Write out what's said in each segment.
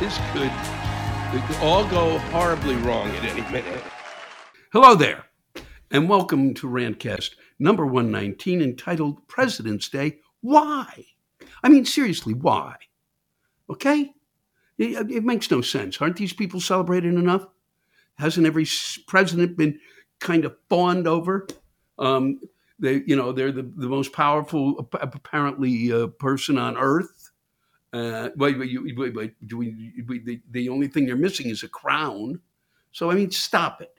This could, all go horribly wrong at any minute. Hello there, and welcome to Rantcast number 119 entitled President's Day Why? I mean, seriously, why? Okay? It, it makes no sense. Aren't these people celebrated enough? Hasn't every president been kind of fawned over? Um, they, you know, they're the, the most powerful, apparently, uh, person on earth. Uh, do we, we, the, the only thing they're missing is a crown. So, I mean, stop it.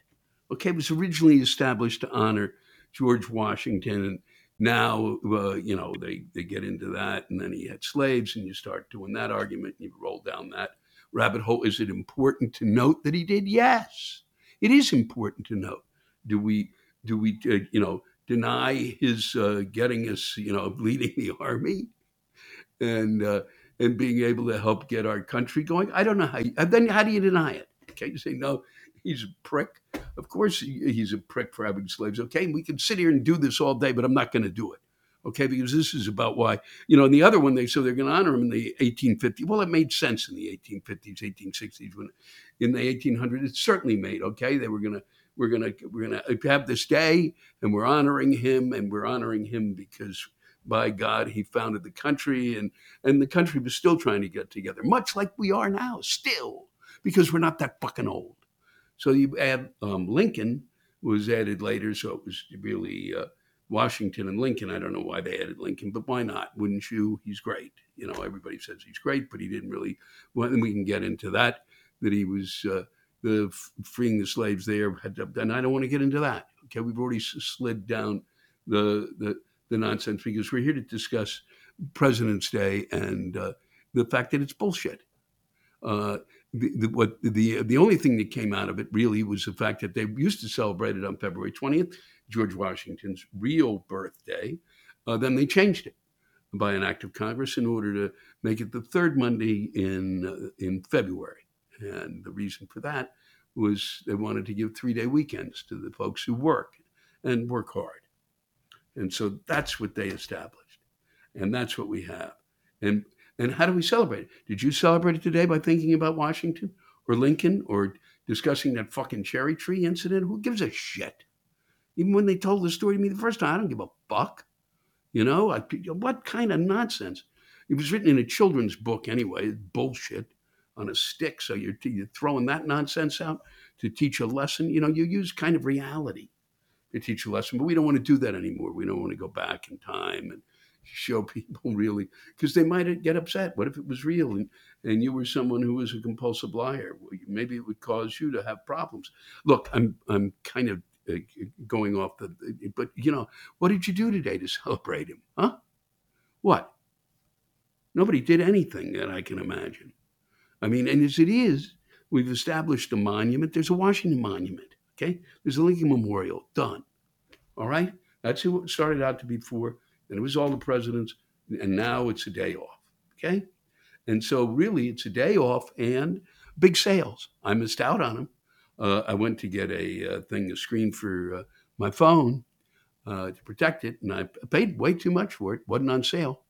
Okay, it was originally established to honor George Washington, and now uh, you know they they get into that, and then he had slaves, and you start doing that argument, and you roll down that rabbit hole. Is it important to note that he did? Yes, it is important to note. Do we do we uh, you know deny his uh, getting us you know leading the army and uh, and being able to help get our country going? I don't know how. You, then how do you deny it? Can't you say no. He's a prick. Of course, he- he's a prick for having slaves. Okay, we can sit here and do this all day, but I'm not going to do it. Okay, because this is about why you know. And the other one, they so they're going to honor him in the 1850s. Well, it made sense in the 1850s, 1860s. When in the 1800s, it certainly made. Okay, they were going to we're going to we're going to have this day, and we're honoring him, and we're honoring him because by God, he founded the country, and and the country was still trying to get together, much like we are now, still, because we're not that fucking old. So you add um, Lincoln was added later, so it was really uh, Washington and Lincoln. I don't know why they added Lincoln, but why not? Wouldn't you? He's great. You know, everybody says he's great, but he didn't really. Well, and we can get into that. That he was uh, the freeing the slaves there. And I don't want to get into that. Okay, we've already slid down the the the nonsense because we're here to discuss President's Day and uh, the fact that it's bullshit. Uh, the, the, what the the only thing that came out of it really was the fact that they used to celebrate it on February 20th, George Washington's real birthday. Uh, then they changed it by an act of Congress in order to make it the third Monday in uh, in February. And the reason for that was they wanted to give three day weekends to the folks who work and work hard. And so that's what they established, and that's what we have. And and how do we celebrate it? Did you celebrate it today by thinking about Washington or Lincoln or discussing that fucking cherry tree incident? Who gives a shit? Even when they told the story to me the first time, I don't give a fuck. You know, I, what kind of nonsense? It was written in a children's book anyway. Bullshit on a stick. So you're, you're throwing that nonsense out to teach a lesson. You know, you use kind of reality to teach a lesson, but we don't want to do that anymore. We don't want to go back in time and show people really because they might get upset. What if it was real and, and you were someone who was a compulsive liar? Maybe it would cause you to have problems. Look, I'm I'm kind of uh, going off the, but you know, what did you do today to celebrate him? Huh? What? Nobody did anything that I can imagine. I mean, and as it is, we've established a monument. There's a Washington Monument. Okay, there's a Lincoln Memorial. Done. All right, that's who it started out to be for and it was all the presidents, and now it's a day off. Okay, and so really it's a day off and big sales. I missed out on them. Uh, I went to get a uh, thing, a screen for uh, my phone uh, to protect it, and I paid way too much for it. wasn't on sale.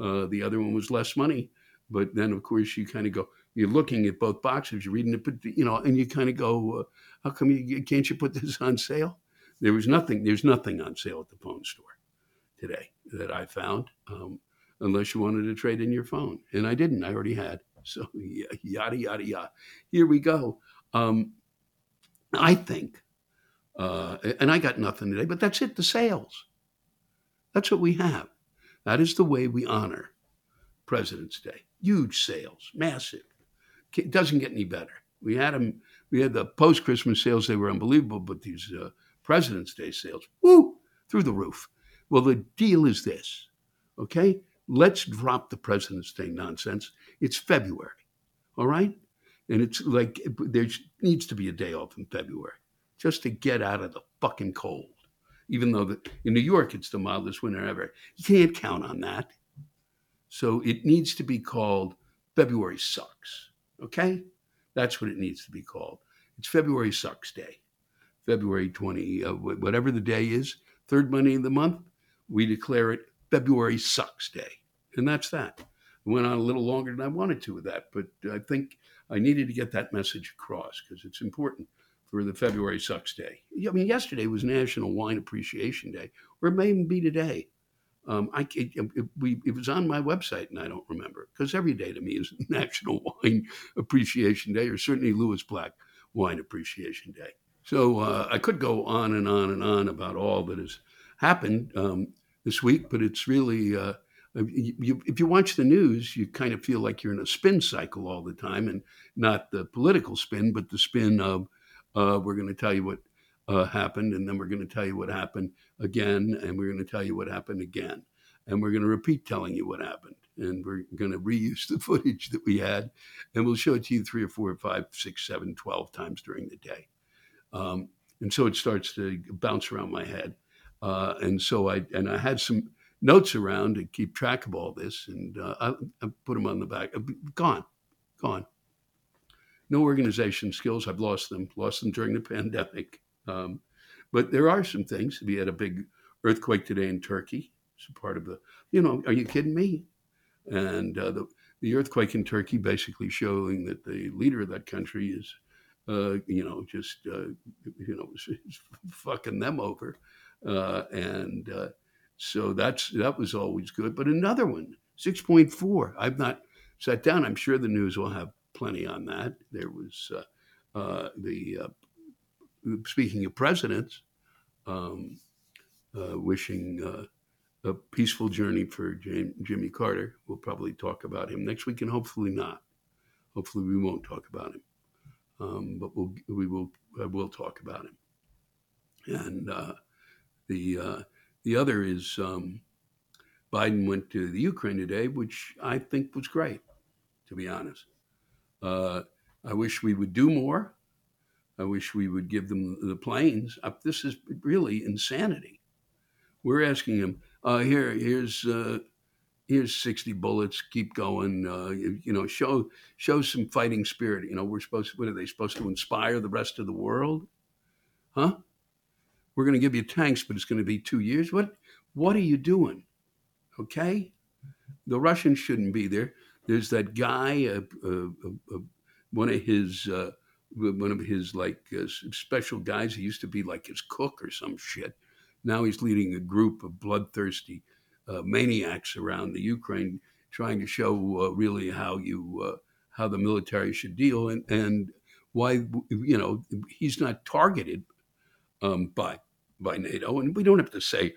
Uh, the other one was less money, but then of course you kind of go. You're looking at both boxes. You're reading it, but you know, and you kind of go, uh, "How come you can't you put this on sale?" There was nothing. There's nothing on sale at the phone store today that I found, um, unless you wanted to trade in your phone. And I didn't, I already had. So, yada, yada, yada. Here we go. Um, I think, uh, and I got nothing today, but that's it the sales. That's what we have. That is the way we honor President's Day. Huge sales, massive. It doesn't get any better. We had them. We had the post Christmas sales; they were unbelievable. But these uh, President's Day sales, woo, through the roof. Well, the deal is this, okay? Let's drop the President's Day nonsense. It's February, all right? And it's like there needs to be a day off in February just to get out of the fucking cold. Even though the, in New York it's the mildest winter ever. You can't count on that. So it needs to be called February Sucks, okay? That's what it needs to be called. It's February Sucks Day. February 20, uh, whatever the day is, third Monday of the month, we declare it February Sucks Day. And that's that. I went on a little longer than I wanted to with that, but I think I needed to get that message across because it's important for the February Sucks Day. I mean, yesterday was National Wine Appreciation Day, or it may even be today. Um, I, it, it, we, it was on my website, and I don't remember because every day to me is National Wine Appreciation Day, or certainly Lewis Black Wine Appreciation Day. So uh, I could go on and on and on about all that has happened. Um, this week, but it's really uh, you, if you watch the news, you kind of feel like you're in a spin cycle all the time, and not the political spin, but the spin of uh, we're going to tell you what uh, happened, and then we're going to tell you what happened again, and we're going to tell you what happened again, and we're going to repeat telling you what happened, and we're going to reuse the footage that we had, and we'll show it to you three or four or five, six, seven, twelve times during the day, um, and so it starts to bounce around my head. Uh, and so I and I had some notes around to keep track of all this, and uh, I, I, put them on the back. Uh, gone, gone. No organization skills. I've lost them. Lost them during the pandemic. Um, but there are some things. We had a big earthquake today in Turkey. It's part of the. You know, are you kidding me? And uh, the the earthquake in Turkey basically showing that the leader of that country is, uh, you know, just uh, you know, fucking them over. Uh, and uh, so that's that was always good. But another one, 6.4. I've not sat down. I'm sure the news will have plenty on that. There was uh, the speaking of presidents, um, uh, wishing a peaceful journey for Jimmy Carter. We'll probably talk about him next week, and hopefully not. Hopefully, we won't talk about him, um, but we'll we will will talk about him. And the uh, the other is um, Biden went to the Ukraine today, which I think was great, to be honest. Uh, I wish we would do more. I wish we would give them the planes. Uh, this is really insanity. We're asking them, uh, here, here's uh, here's 60 bullets. Keep going. Uh, you, you, know, show show some fighting spirit. You know, we're supposed. What are they supposed to inspire the rest of the world? Huh? we're going to give you tanks, but it's going to be two years. What what are you doing? Okay, the Russians shouldn't be there. There's that guy, uh, uh, one of his one of his like uh, special guys. He used to be like his cook or some shit. Now he's leading a group of bloodthirsty uh, maniacs around the Ukraine, trying to show uh, really how you uh, how the military should deal and and why you know he's not targeted um, by by NATO, and we don't have to say,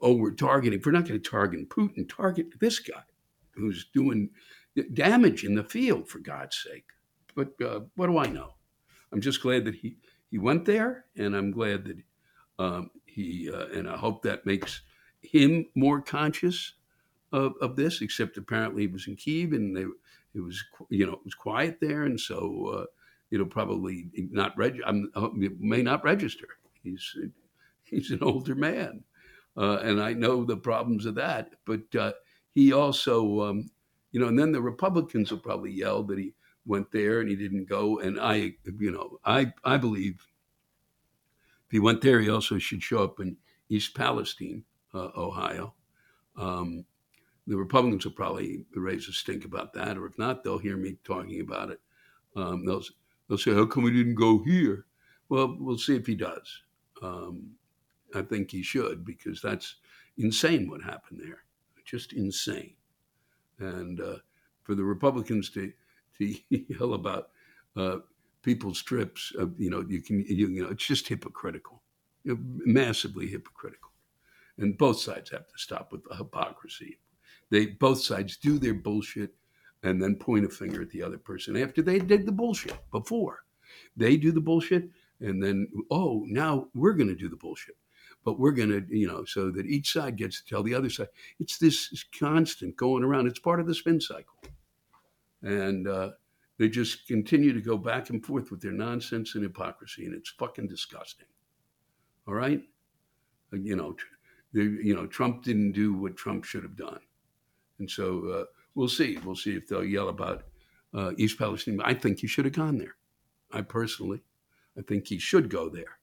oh, we're targeting. We're not going to target Putin. Target this guy who's doing damage in the field, for God's sake. But uh, what do I know? I'm just glad that he he went there, and I'm glad that um, he uh, and I hope that makes him more conscious of, of this. Except apparently he was in Kiev, and they, it was you know it was quiet there, and so uh, it'll probably not reg- I'm, uh, may not register. He's he's an older man, uh, and I know the problems of that. But uh, he also, um, you know, and then the Republicans will probably yell that he went there and he didn't go. And I, you know, I I believe if he went there, he also should show up in East Palestine, uh, Ohio. Um, the Republicans will probably raise a stink about that, or if not, they'll hear me talking about it. Um, they'll they'll say, "How come we didn't go here?" Well, we'll see if he does. Um, I think he should because that's insane what happened there, just insane. And uh, for the Republicans to to yell about uh, people's trips, uh, you know, you can you, you know, it's just hypocritical, you know, massively hypocritical. And both sides have to stop with the hypocrisy. They both sides do their bullshit and then point a finger at the other person after they did the bullshit before. They do the bullshit and then oh now we're going to do the bullshit but we're going to you know so that each side gets to tell the other side it's this constant going around it's part of the spin cycle and uh, they just continue to go back and forth with their nonsense and hypocrisy and it's fucking disgusting all right you know you know trump didn't do what trump should have done and so uh, we'll see we'll see if they'll yell about uh, east palestine i think he should have gone there i personally I think he should go there.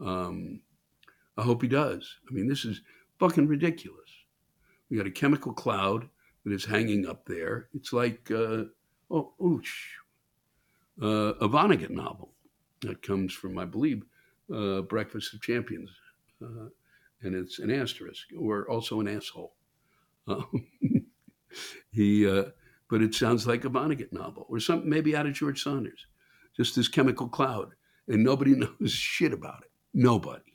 Um, I hope he does. I mean, this is fucking ridiculous. We got a chemical cloud that is hanging up there. It's like, uh, oh, oosh, uh, a Vonnegut novel that comes from, I believe, uh, Breakfast of Champions. Uh, and it's an asterisk or also an asshole. Um, he, uh, but it sounds like a Vonnegut novel or something maybe out of George Saunders. Just this chemical cloud and nobody knows shit about it. Nobody.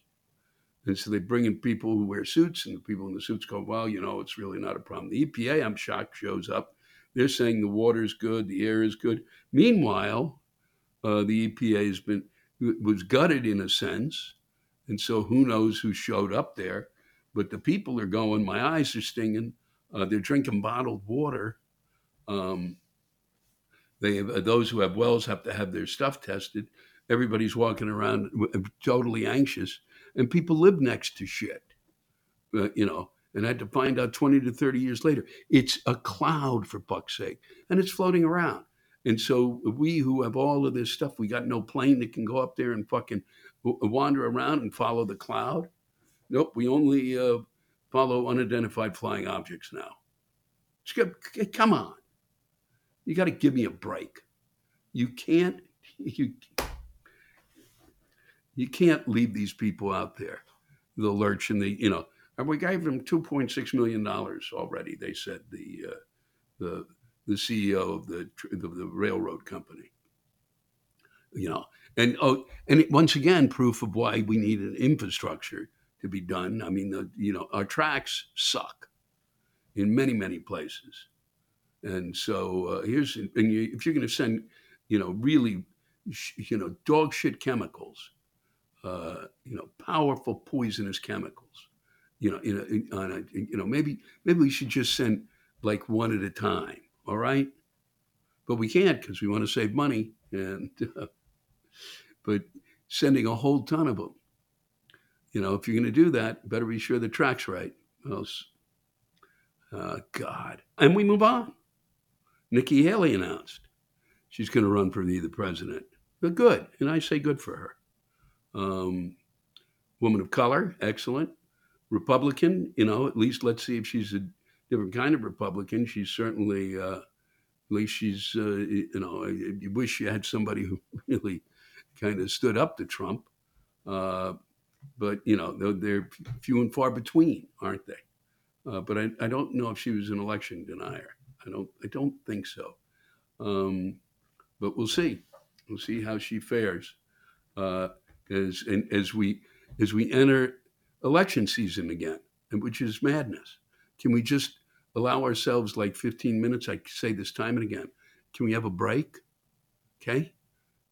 And so they bring in people who wear suits, and the people in the suits go, well, you know, it's really not a problem. The EPA, I'm shocked, shows up. They're saying the water's good, the air is good. Meanwhile, uh, the EPA has been was gutted in a sense, and so who knows who showed up there? But the people are going. My eyes are stinging. Uh, they're drinking bottled water. Um, they have, uh, those who have wells have to have their stuff tested everybody's walking around totally anxious, and people live next to shit, uh, you know. And I had to find out 20 to 30 years later, it's a cloud for fuck's sake, and it's floating around. And so we who have all of this stuff, we got no plane that can go up there and fucking wander around and follow the cloud. Nope, we only uh, follow unidentified flying objects now. Come on, you got to give me a break. You can't. You you can't leave these people out there, the lurch and the you know. And we gave them two point six million dollars already. They said the uh, the the CEO of the, the the railroad company. You know, and oh, and once again, proof of why we need an infrastructure to be done. I mean, the, you know, our tracks suck in many many places, and so uh, here's and you, if you're going to send, you know, really, you know, dog shit chemicals uh, you know, powerful poisonous chemicals. You know, in a, on a, you know, maybe maybe we should just send like one at a time. All right, but we can't because we want to save money. And uh, but sending a whole ton of them. You know, if you're going to do that, better be sure the track's right. Else, uh, God. And we move on. Nikki Haley announced she's going to run for the, the president. But good, and I say good for her. Um, woman of color, excellent. Republican, you know, at least let's see if she's a different kind of Republican. She's certainly, uh, at least she's, uh, you know, you wish you had somebody who really kind of stood up to Trump. Uh, but, you know, they're, they're, few and far between, aren't they? uh, but I, I don't know if she was an election denier. I don't I don't think so. Um, but we'll see. We'll see how she fares uh, as and as we as we enter election season again, and which is madness. Can we just allow ourselves like 15 minutes? I say this time and again. Can we have a break? Okay,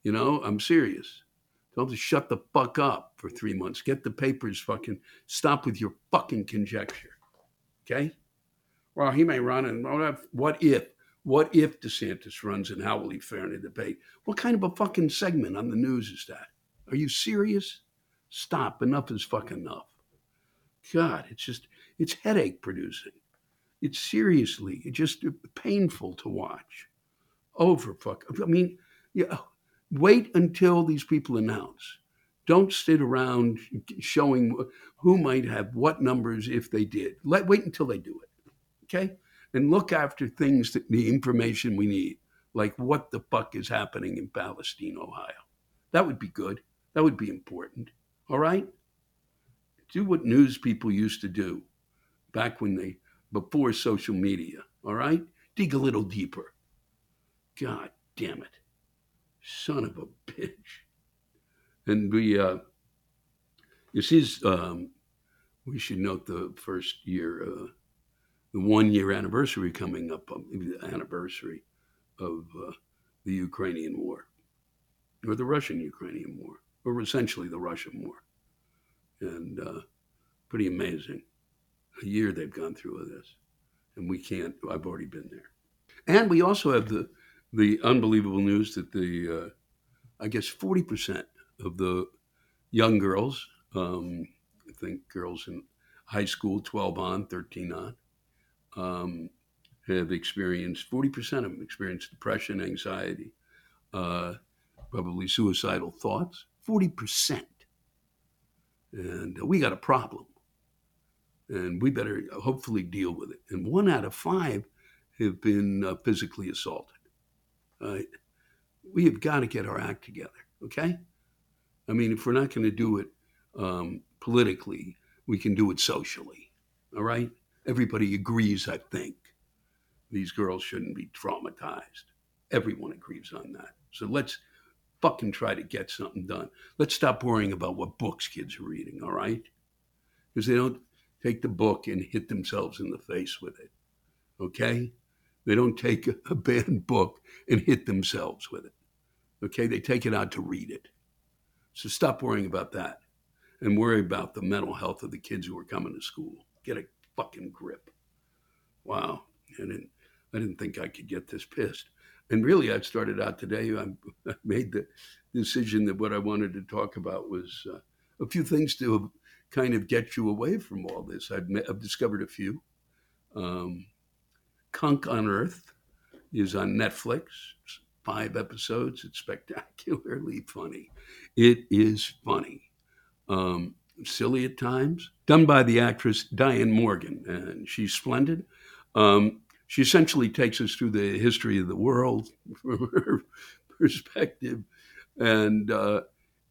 you know I'm serious. Don't just shut the fuck up for three months. Get the papers fucking. Stop with your fucking conjecture. Okay. Well, he may run, and what if? What if? What if DeSantis runs, and how will he fare in a debate? What kind of a fucking segment on the news is that? Are you serious? Stop. Enough is fucking enough. God, it's just it's headache producing. It's seriously, it's just painful to watch. Over fuck. I mean, yeah. Oh, wait until these people announce. Don't sit around showing who might have what numbers if they did. Let wait until they do it. Okay? And look after things that the information we need, like what the fuck is happening in Palestine, Ohio. That would be good. That would be important. All right? Do what news people used to do back when they before social media. All right? Dig a little deeper. God damn it. Son of a bitch. And we, uh, you see, um, we should note the first year, uh, the one year anniversary coming up, um, the anniversary of uh, the Ukrainian war, or the Russian Ukrainian war, essentially the Russian war. And uh, pretty amazing. A year they've gone through with this. And we can't, I've already been there. And we also have the, the unbelievable news that the, uh, I guess, 40% of the young girls, um, I think girls in high school, 12 on, 13 on, um, have experienced, 40% of them experienced depression, anxiety, uh, probably suicidal thoughts. 40%. And we got a problem. And we better hopefully deal with it. And one out of five have been uh, physically assaulted. Right? We have got to get our act together, okay? I mean, if we're not going to do it um, politically, we can do it socially. All right? Everybody agrees, I think. These girls shouldn't be traumatized. Everyone agrees on that. So let's fucking try to get something done. Let's stop worrying about what books kids are reading, all right? Because they don't take the book and hit themselves in the face with it, okay? They don't take a bad book and hit themselves with it, okay? They take it out to read it. So stop worrying about that and worry about the mental health of the kids who are coming to school. Get a fucking grip. Wow. I didn't, I didn't think I could get this pissed. And really, I started out today, I, made the decision that what I wanted to talk about was uh, a few things to kind of get you away from all this. I've, met, I've discovered a few. Um, Cunk on Earth is on Netflix five episodes. It's spectacularly funny. It is funny. Um, silly at times. Done by the actress Diane Morgan, and she's splendid. Um, she essentially takes us through the history of the world from her perspective, and uh,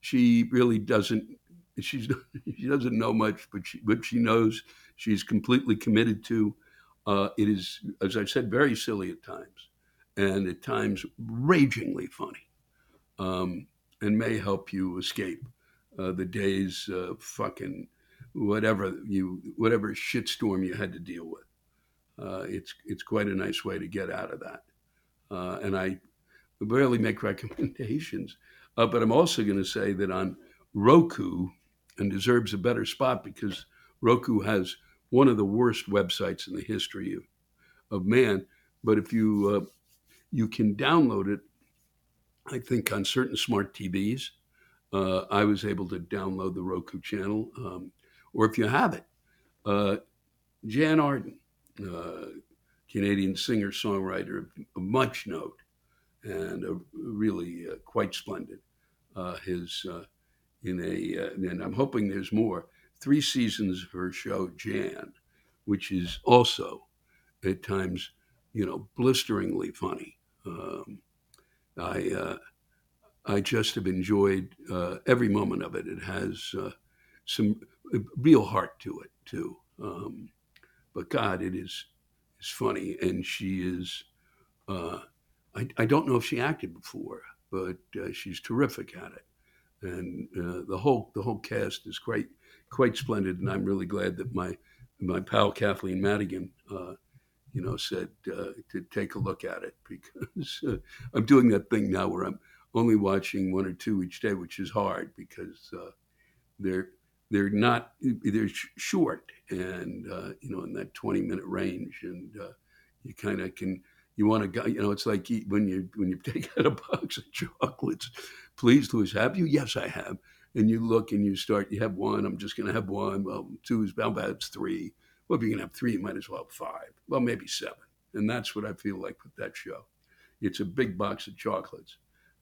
she really doesn't. She's she doesn't know much, but she but she knows she's completely committed to. Uh, it is, as I said, very silly at times and at times ragingly funny, um, and may help you escape uh, the day's fucking whatever you whatever shitstorm you had to deal with. Uh, it's it's quite a nice way to get out of that, uh, and I barely make recommendations. Uh, but I'm also going to say that on Roku, and deserves a better spot because Roku has one of the worst websites in the history of, of man. But if you uh, you can download it, I think, on certain smart TVs. Uh, I was able to download the Roku channel. Um, or if you have it, uh, Jann Arden, uh, Canadian singer songwriter of much note and a, really uh, quite splendid. Uh, his uh, in a and I'm hoping there's more. Three seasons of her show Jann, which is also at times, you know, blisteringly funny. Um, I I just have enjoyed every moment of it. It has some real heart to it too. Um, but God, it is is funny, and she is. Uh, I, I don't know if she acted before, but uh, she's terrific at it, and uh, the whole the whole cast is quite quite splendid. And I'm really glad that my my pal Kathleen Madigan, uh, you know, said uh, to take a look at it because uh, I'm doing that thing now where I'm only watching one or two each day, which is hard because they're they're not they're short and uh, you know in that 20 minute range and uh, you kind of can you want to go you know it's like when you when you take out a box of chocolates please louis have you? Yes i have. And you look and you start you have one i'm just going to have one. Well two is about it's three. Well if you're going to have three you might as well have five. Well maybe seven. And that's what i feel like with that show. It's a big box of chocolates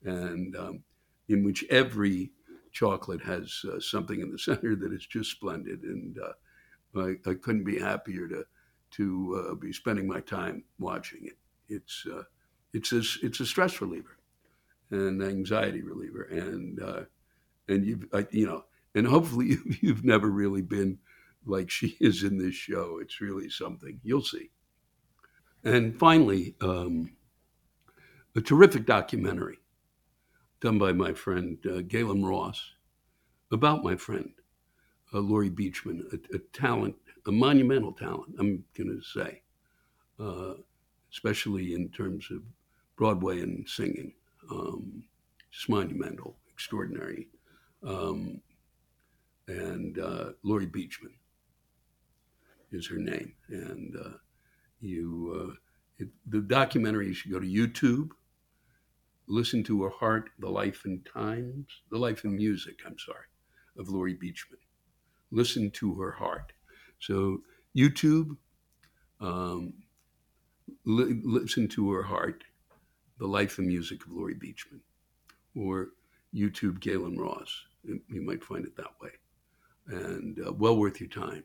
and um, in which every chocolate has uh, something in the center that is just splendid, and uh, I, I, couldn't be happier to to uh, be spending my time watching it. It's uh, it's a, it's a stress reliever and anxiety reliever, and uh, and you you know, and hopefully you've, you've never really been like she is in this show. It's really something. You'll see. And finally, um, a terrific documentary done by my friend uh, Gaylen Ross about my friend uh, Laurie Beechman, a, a, talent, a monumental talent, I'm going to say, uh, especially in terms of Broadway and singing. Um, just monumental, extraordinary. Um, and uh, Laurie Beechman is her name. And uh, you, uh, it, the documentary, you should go to YouTube listen to her heart, the life and times, the life and music, I'm sorry, of Laurie Beechman. Listen to her heart. So YouTube, um, li- listen to her heart, the life and music of Laurie Beechman, or YouTube Gaylen Ross. You might find it that way, and uh, well worth your time.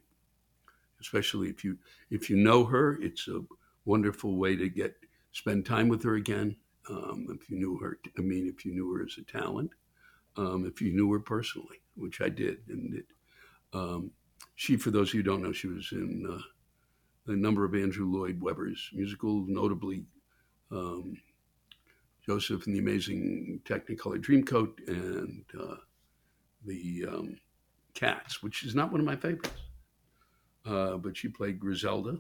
Especially if you if you know her, it's a wonderful way to get spend time with her again um, if you knew her, I mean, if you knew her as a talent, um, if you knew her personally, which I did, and it, um, she, for those of you who don't know, she was in uh, a number of Andrew Lloyd Webber's musicals, notably um, Joseph and the Amazing Technicolor Dreamcoat and uh, the um, Cats, which is not one of my favorites. Uh, but she played Griselda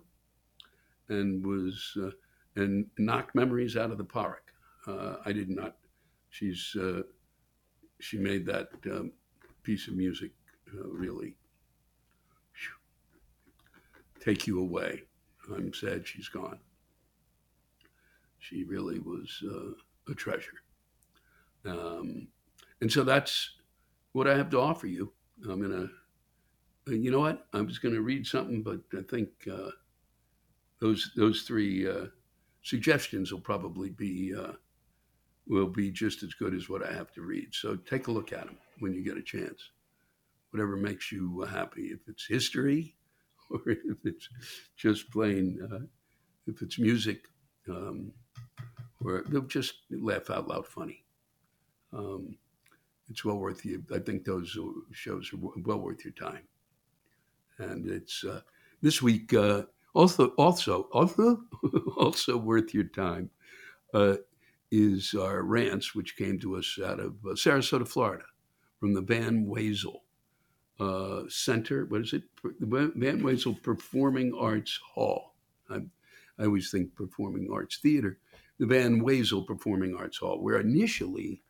and was uh, and knocked memories out of the park. Uh, I did not. She's uh, she made that um, piece of music uh, really take you away. I'm sad she's gone. She really was uh, a treasure. Um, and so that's what I have to offer you. I'm gonna, you know what? I was gonna read something, but I think uh, those those three uh, suggestions will probably be uh, will be just as good as what I have to read. So take a look at them when you get a chance. Whatever makes you happy. If it's history, or if it's just plain, uh, if it's music, um, or they'll just laugh out loud funny. Um, it's well worth you. I think those shows are well worth your time. And it's uh, this week uh, also also also also worth your time. Uh, is our rants, which came to us out of uh, Sarasota, Florida, from the Van Wezel uh, Center. What is it? The Van Wezel Performing Arts Hall. I, I always think Performing Arts Theater. The Van Wezel Performing Arts Hall, where initially,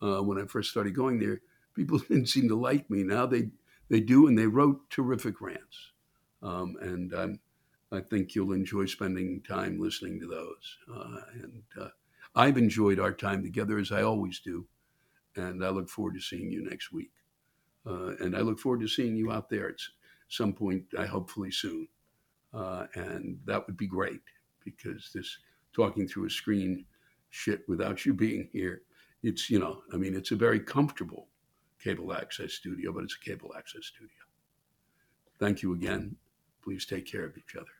uh, when I first started going there, people didn't seem to like me. Now they they do, and they wrote terrific rants. Um, and I'm, I think you'll enjoy spending time listening to those. Uh, and uh, I've enjoyed our time together as I always do, and I look forward to seeing you next week. Uh, and I look forward to seeing you out there at some point, I hopefully soon. Uh, and that would be great because this talking through a screen shit without you being here, it's, you know, I mean, it's a very comfortable cable access studio, but it's a cable access studio. Thank you again. Please take care of each other.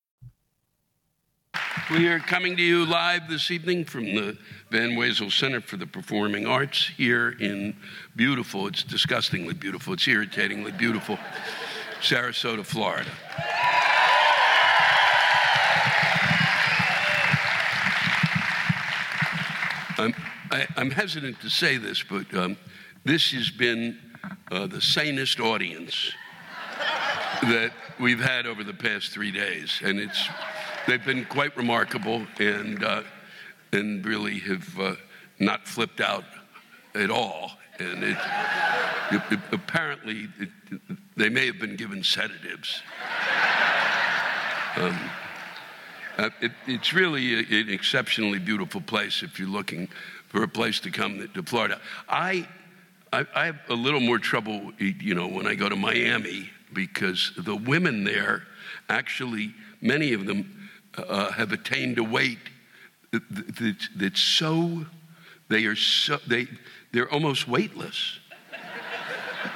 We are coming to you live this evening from the Van Wezel Center for the Performing Arts here in beautiful, it's disgustingly beautiful, it's irritatingly beautiful, Sarasota, Florida. I'm, I, I'm hesitant to say this, but um, this has been uh, the sanest audience that we've had over the past three days, and it's they've been quite remarkable and uh, and really have uh, not flipped out at all. And it, it, it- apparently they may have been given sedatives. Um, uh, it, it's really a- an exceptionally beautiful place if you're looking for a place to come to Florida. I, I, I have a little more trouble, you know, when I go to Miami because the women there actually, many of them uh, have attained a weight that, that, that's so, they are so, they, they're almost weightless.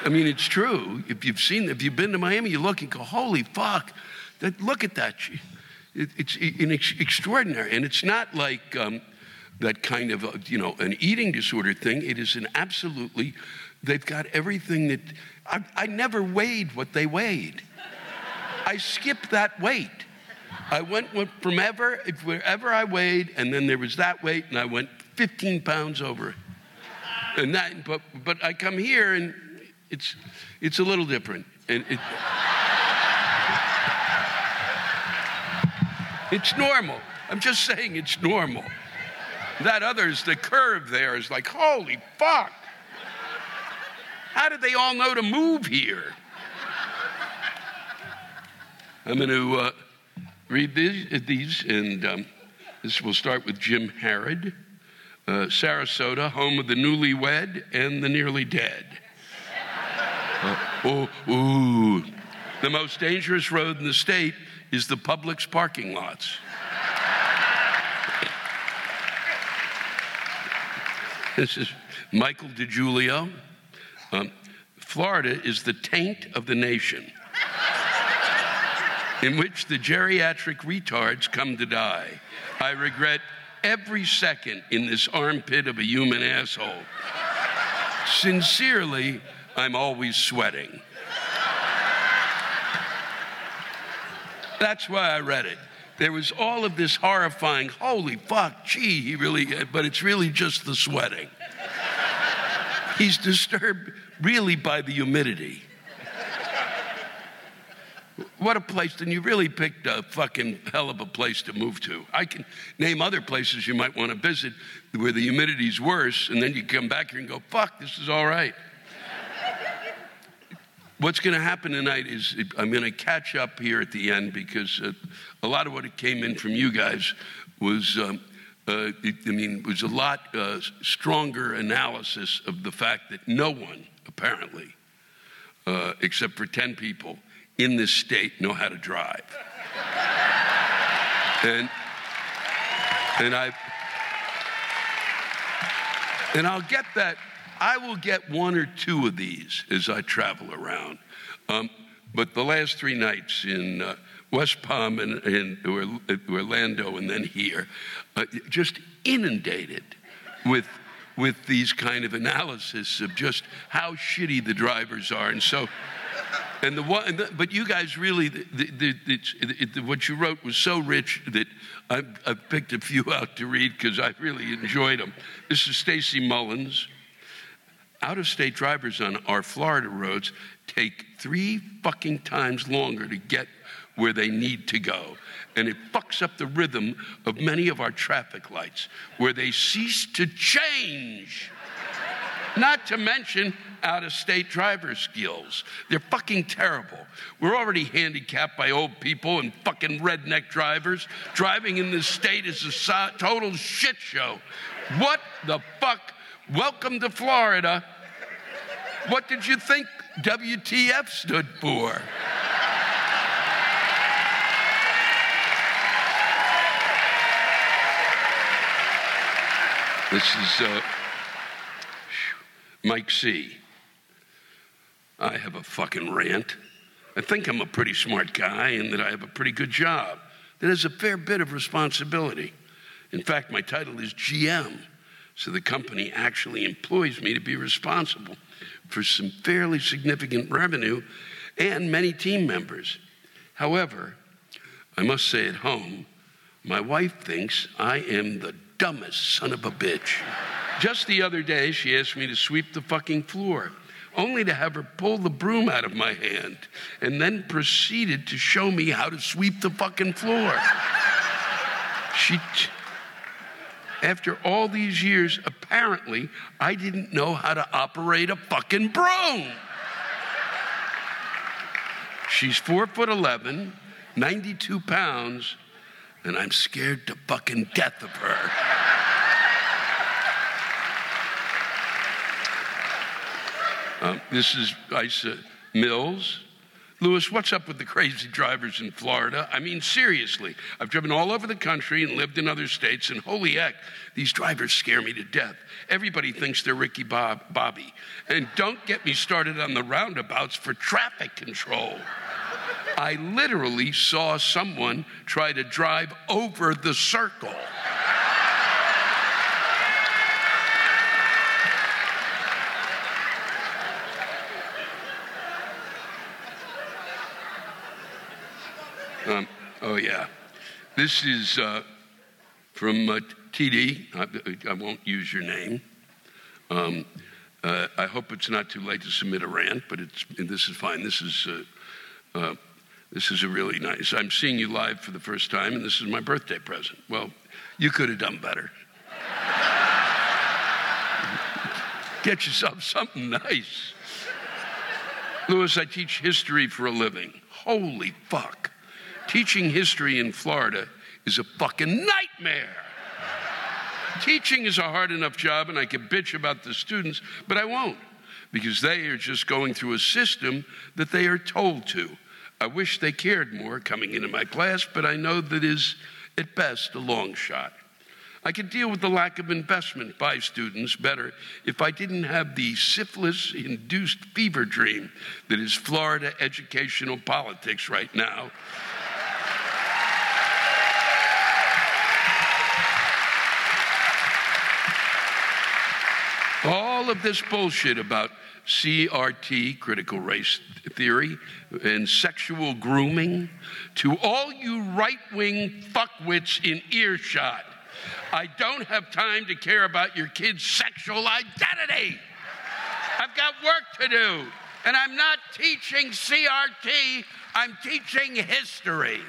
I mean, it's true. If you've seen, if you've been to Miami, you look and go, holy fuck, that, look at that. It, it's ex- extraordinary. And it's not like um, that kind of, uh, you know, an eating disorder thing. It is an absolutely, they've got everything that, I, I never weighed what they weighed. I skipped that weight. I went, from ever, wherever I weighed, and then there was that weight, and I went 15 pounds over it. And that, but, but I come here and it's, it's a little different. And it, it's normal. I'm just saying it's normal. That others, the curve there is like, holy fuck. How did they all know to move here? I'm going to uh, read these, these and um, this will start with Jim Harrod, uh, Sarasota, home of the newlywed and the nearly dead. Uh, oh, ooh. The most dangerous road in the state is the public's parking lots. this is Michael DiGiulio. Um, Florida is the taint of the nation in which the geriatric retards come to die. I regret every second in this armpit of a human asshole. Sincerely, I'm always sweating. That's why I read it. There was all of this horrifying, holy fuck, gee, he really, but it's really just the sweating. He's disturbed really by the humidity. What a place, and you really picked a fucking hell of a place to move to. I can name other places you might want to visit where the humidity's worse, and then you come back here and go, fuck, this is all right. What's going to happen tonight is I'm going to catch up here at the end because uh, a lot of what came in from you guys was, um, uh, it, I mean, was a lot uh, stronger analysis of the fact that no one, apparently, uh, except for 10 people in this state, know how to drive. and, and I, and I'll get that I will get one or two of these as I travel around. Um, but the last three nights in uh, West Palm and, and, Orlando and then here, uh, just inundated with with these kind of analysis of just how shitty the drivers are, and so. And the one, but you guys really, the, the, the, what you wrote was so rich that I've, I've picked a few out to read because I really enjoyed them. This is Stacy Mullins out of state drivers on our Florida roads take three fucking times longer to get where they need to go. And it fucks up the rhythm of many of our traffic lights where they cease to change. Not to mention out of state driver skills. They're fucking terrible. We're already handicapped by old people and fucking redneck drivers. Driving in this state is a total shit show. What the fuck Welcome to Florida. What did you think WTF stood for? This is uh, Mike C. I have a fucking rant. I think I'm a pretty smart guy and that I have a pretty good job that has a fair bit of responsibility. In fact, my title is GM. So the company actually employs me to be responsible for some fairly significant revenue and many team members. However, I must say at home, my wife thinks I am the dumbest son of a bitch. Just the other day, she asked me to sweep the fucking floor, only to have her pull the broom out of my hand and then proceeded to show me how to sweep the fucking floor. She. T- after all these years, apparently, I didn't know how to operate a fucking broom. She's four foot 11, 92 pounds, and I'm scared to fucking death of her. Um, this is Isa Mills. Lewis, what's up with the crazy drivers in Florida? I mean, seriously, I've driven all over the country and lived in other states, and holy heck, these drivers scare me to death. Everybody thinks they're Ricky Bob, Bobby. And don't get me started on the roundabouts for traffic control. I literally saw someone try to drive over the circle. Um, oh, yeah. This is uh, from uh, TD. I, I, won't use your name. Um, uh, I hope it's not too late to submit a rant, but it's, this is fine. This is, uh, uh, this is a really nice. I'm seeing you live for the first time, and this is my birthday present. Well, you could have done better. Get yourself something nice. Lewis, I teach history for a living. Holy fuck. Teaching history in Florida is a fucking nightmare. Teaching is a hard enough job, and I can bitch about the students, but I won't because they are just going through a system that they are told to. I wish they cared more coming into my class, but I know that is at best a long shot. I could deal with the lack of investment by students better if I didn't have the syphilis induced fever dream that is Florida educational politics right now. All of this bullshit about CRT, critical race theory, and sexual grooming, to all you right wing fuckwits in earshot, I don't have time to care about your kid's sexual identity. I've got work to do. And I'm not teaching CRT, I'm teaching history.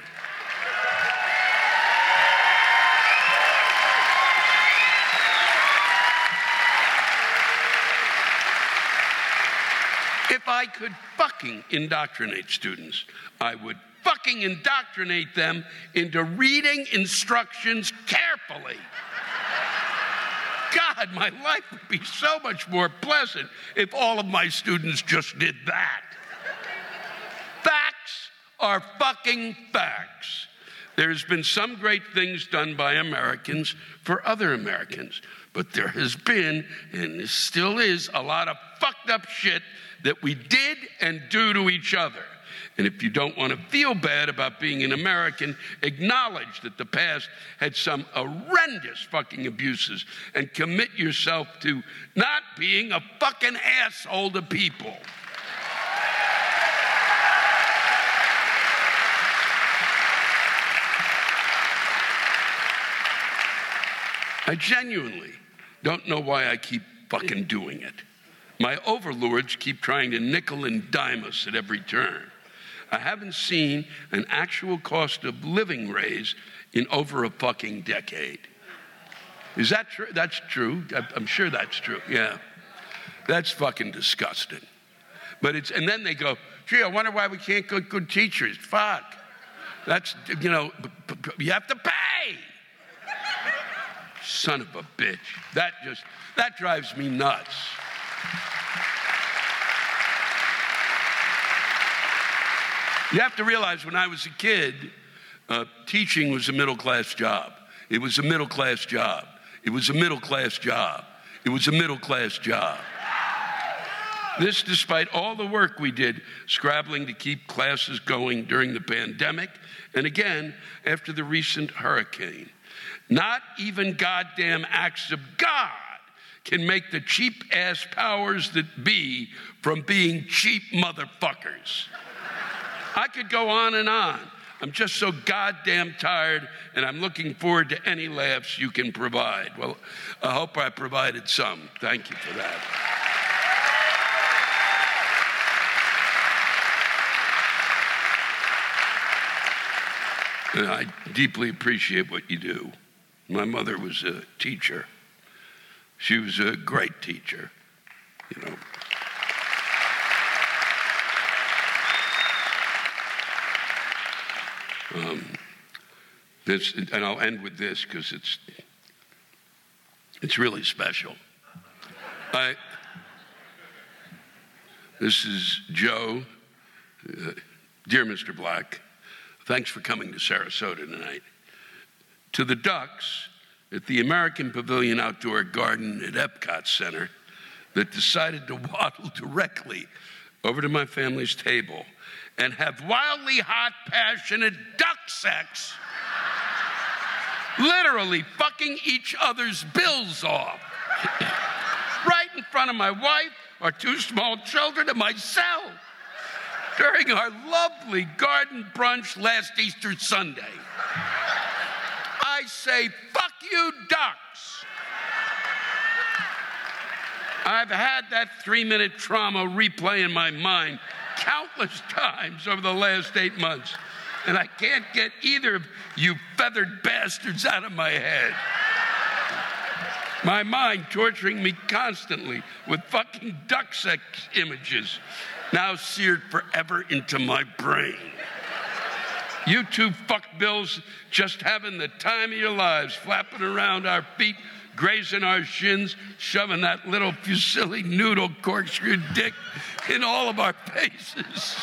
If I could fucking indoctrinate students, I would fucking indoctrinate them into reading instructions carefully. God, my life would be so much more pleasant if all of my students just did that. Facts are fucking facts. There's been some great things done by Americans for other Americans, but there has been, and still is, a lot of fucked up shit that we did and do to each other. And if you don't want to feel bad about being an American, acknowledge that the past had some horrendous fucking abuses and commit yourself to not being a fucking asshole to people. I genuinely don't know why I keep fucking doing it. My overlords keep trying to nickel and dime us at every turn. I haven't seen an actual cost of living raise in over a fucking decade. Is that true? That's true. I'm sure that's true. Yeah. That's fucking disgusting. But it's, and then they go, gee, I wonder why we can't get good teachers. Fuck. That's, you know, you have to pay. Son of a bitch. That just, that drives me nuts. You have to realize when I was a kid, uh, teaching was a middle class job. It was a middle class job. It was a middle class job. It was a middle class job. This, despite all the work we did scrabbling to keep classes going during the pandemic, and again after the recent hurricane. Not even goddamn acts of God can make the cheap ass powers that be from being cheap motherfuckers. I could go on and on. I'm just so goddamn tired, and I'm looking forward to any laughs you can provide. Well, I hope I provided some. Thank you for that. And I deeply appreciate what you do. My mother was a teacher. She was a great teacher, you know. Um, this, and I'll end with this because it's it's really special. I, this is Joe, uh, dear Mr. Black. Thanks for coming to Sarasota tonight. To the Ducks at the American Pavilion Outdoor Garden at Epcot Center that decided to waddle directly over to my family's table and have wildly hot, passionate duck sex, literally fucking each other's bills off. right in front of my wife, our two small children, and myself during our lovely garden brunch last Easter Sunday. I say, fuck you, ducks. I've had that three minute trauma replay in my mind countless times over the last eight months, and I can't get either of you feathered bastards out of my head. My mind torturing me constantly with fucking duck sex images, now seared forever into my brain. You two fuckbills just having the time of your lives, flapping around our feet, grazing our shins, shoving that little fusilli noodle corkscrew dick in all of our faces.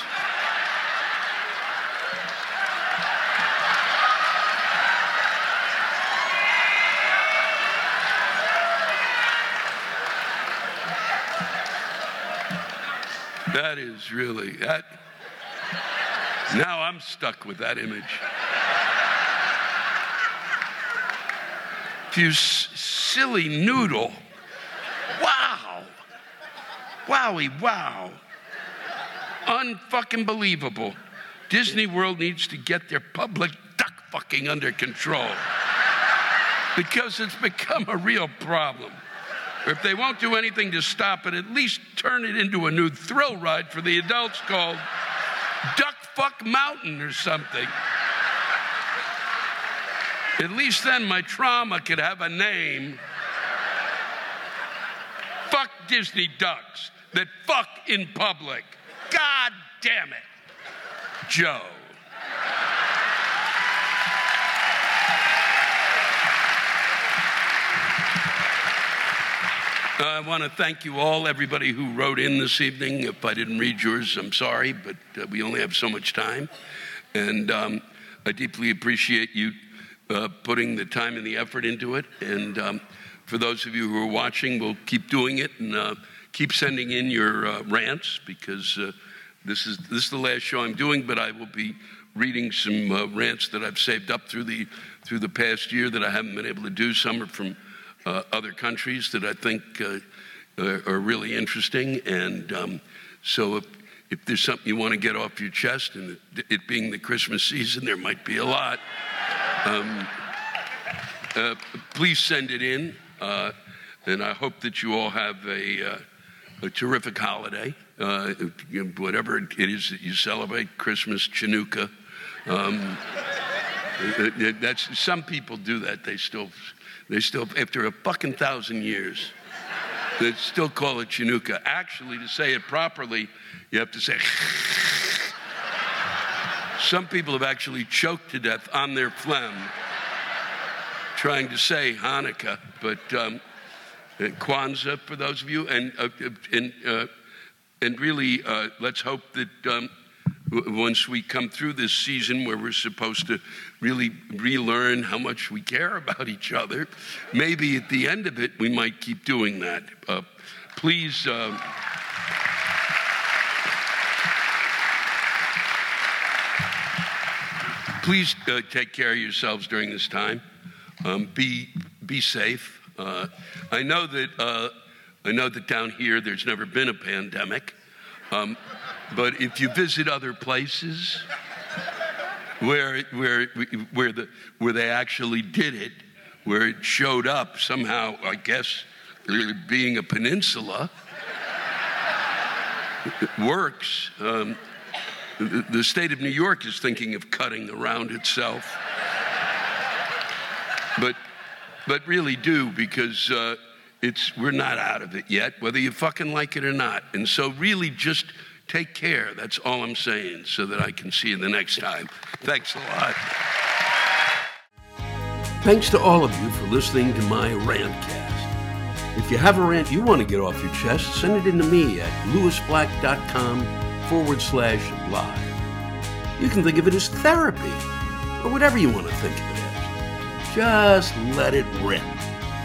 That is really that. Now I'm stuck with that image. You silly noodle. Wow. Wowie, wow. Unfucking believable. Disney World needs to get their public duck fucking under control because it's become a real problem. If they won't do anything to stop it, at least turn it into a new thrill ride for the adults called Duck Fuck Mountain or something. At least then my trauma could have a name. Fuck Disney ducks that fuck in public. God damn it. Joe. I want to thank you all, everybody who wrote in this evening. If I didn't read yours, I'm sorry, but uh, we only have so much time. And um, I deeply appreciate you uh, putting the time and the effort into it. And um, for those of you who are watching, we'll keep doing it and uh, keep sending in your uh, rants because uh, this is this is the last show I'm doing. But I will be reading some uh, rants that I've saved up through the through the past year that I haven't been able to do. Some are from uh, other countries that I think uh, are, are really interesting. And um, so if, if there's something you want to get off your chest, and it, it being the Christmas season, there might be a lot, um, uh, please send it in. Uh, and I hope that you all have a, uh, a terrific holiday, uh, whatever it is that you celebrate, Christmas, Chanukah. Um, that's, some people do that. They still they still, after a fucking thousand years, they still call it Chanukah. Actually, to say it properly, you have to say. Some people have actually choked to death on their phlegm trying to say Hanukkah, but um, uh, Kwanzaa for those of you, and uh, and uh, and really, uh, let's hope that um, once we come through this season where we're supposed to really relearn how much we care about each other, maybe at the end of it, we might keep doing that. Uh, please. Uh, please uh, take care of yourselves during this time. Um, be be safe. Uh, I know that uh, I know that down here there's never been a pandemic. Um, but if you visit other places where, where, where, the, where they actually did it, where it showed up somehow, I guess, being a peninsula, works. Um, the, the state of New York is thinking of cutting around itself. But, but really do because uh, it's, we're not out of it yet, whether you fucking like it or not. And so, really, just Take care. That's all I'm saying, so that I can see you the next time. Thanks a lot. Thanks to all of you for listening to my rantcast. If you have a rant you want to get off your chest, send it in to me at lewisblack.com forward slash live. You can think of it as therapy, or whatever you want to think of it as. Just let it rip.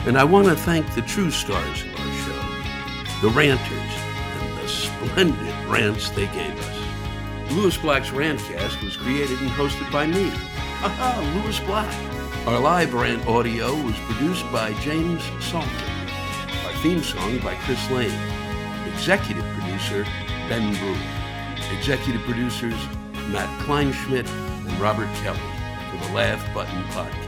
And I want to thank the true stars of our show, the ranters, and the splendid rants they gave us. Lewis Black's Rantcast was created and hosted by me. Aha, Lewis Black. Our live rant audio was produced by James Salter. Our theme song by Chris Lane. Executive producer, Ben Brewer. Executive producers, Matt Kleinschmidt and Robert Kelly for the Laugh Button Podcast.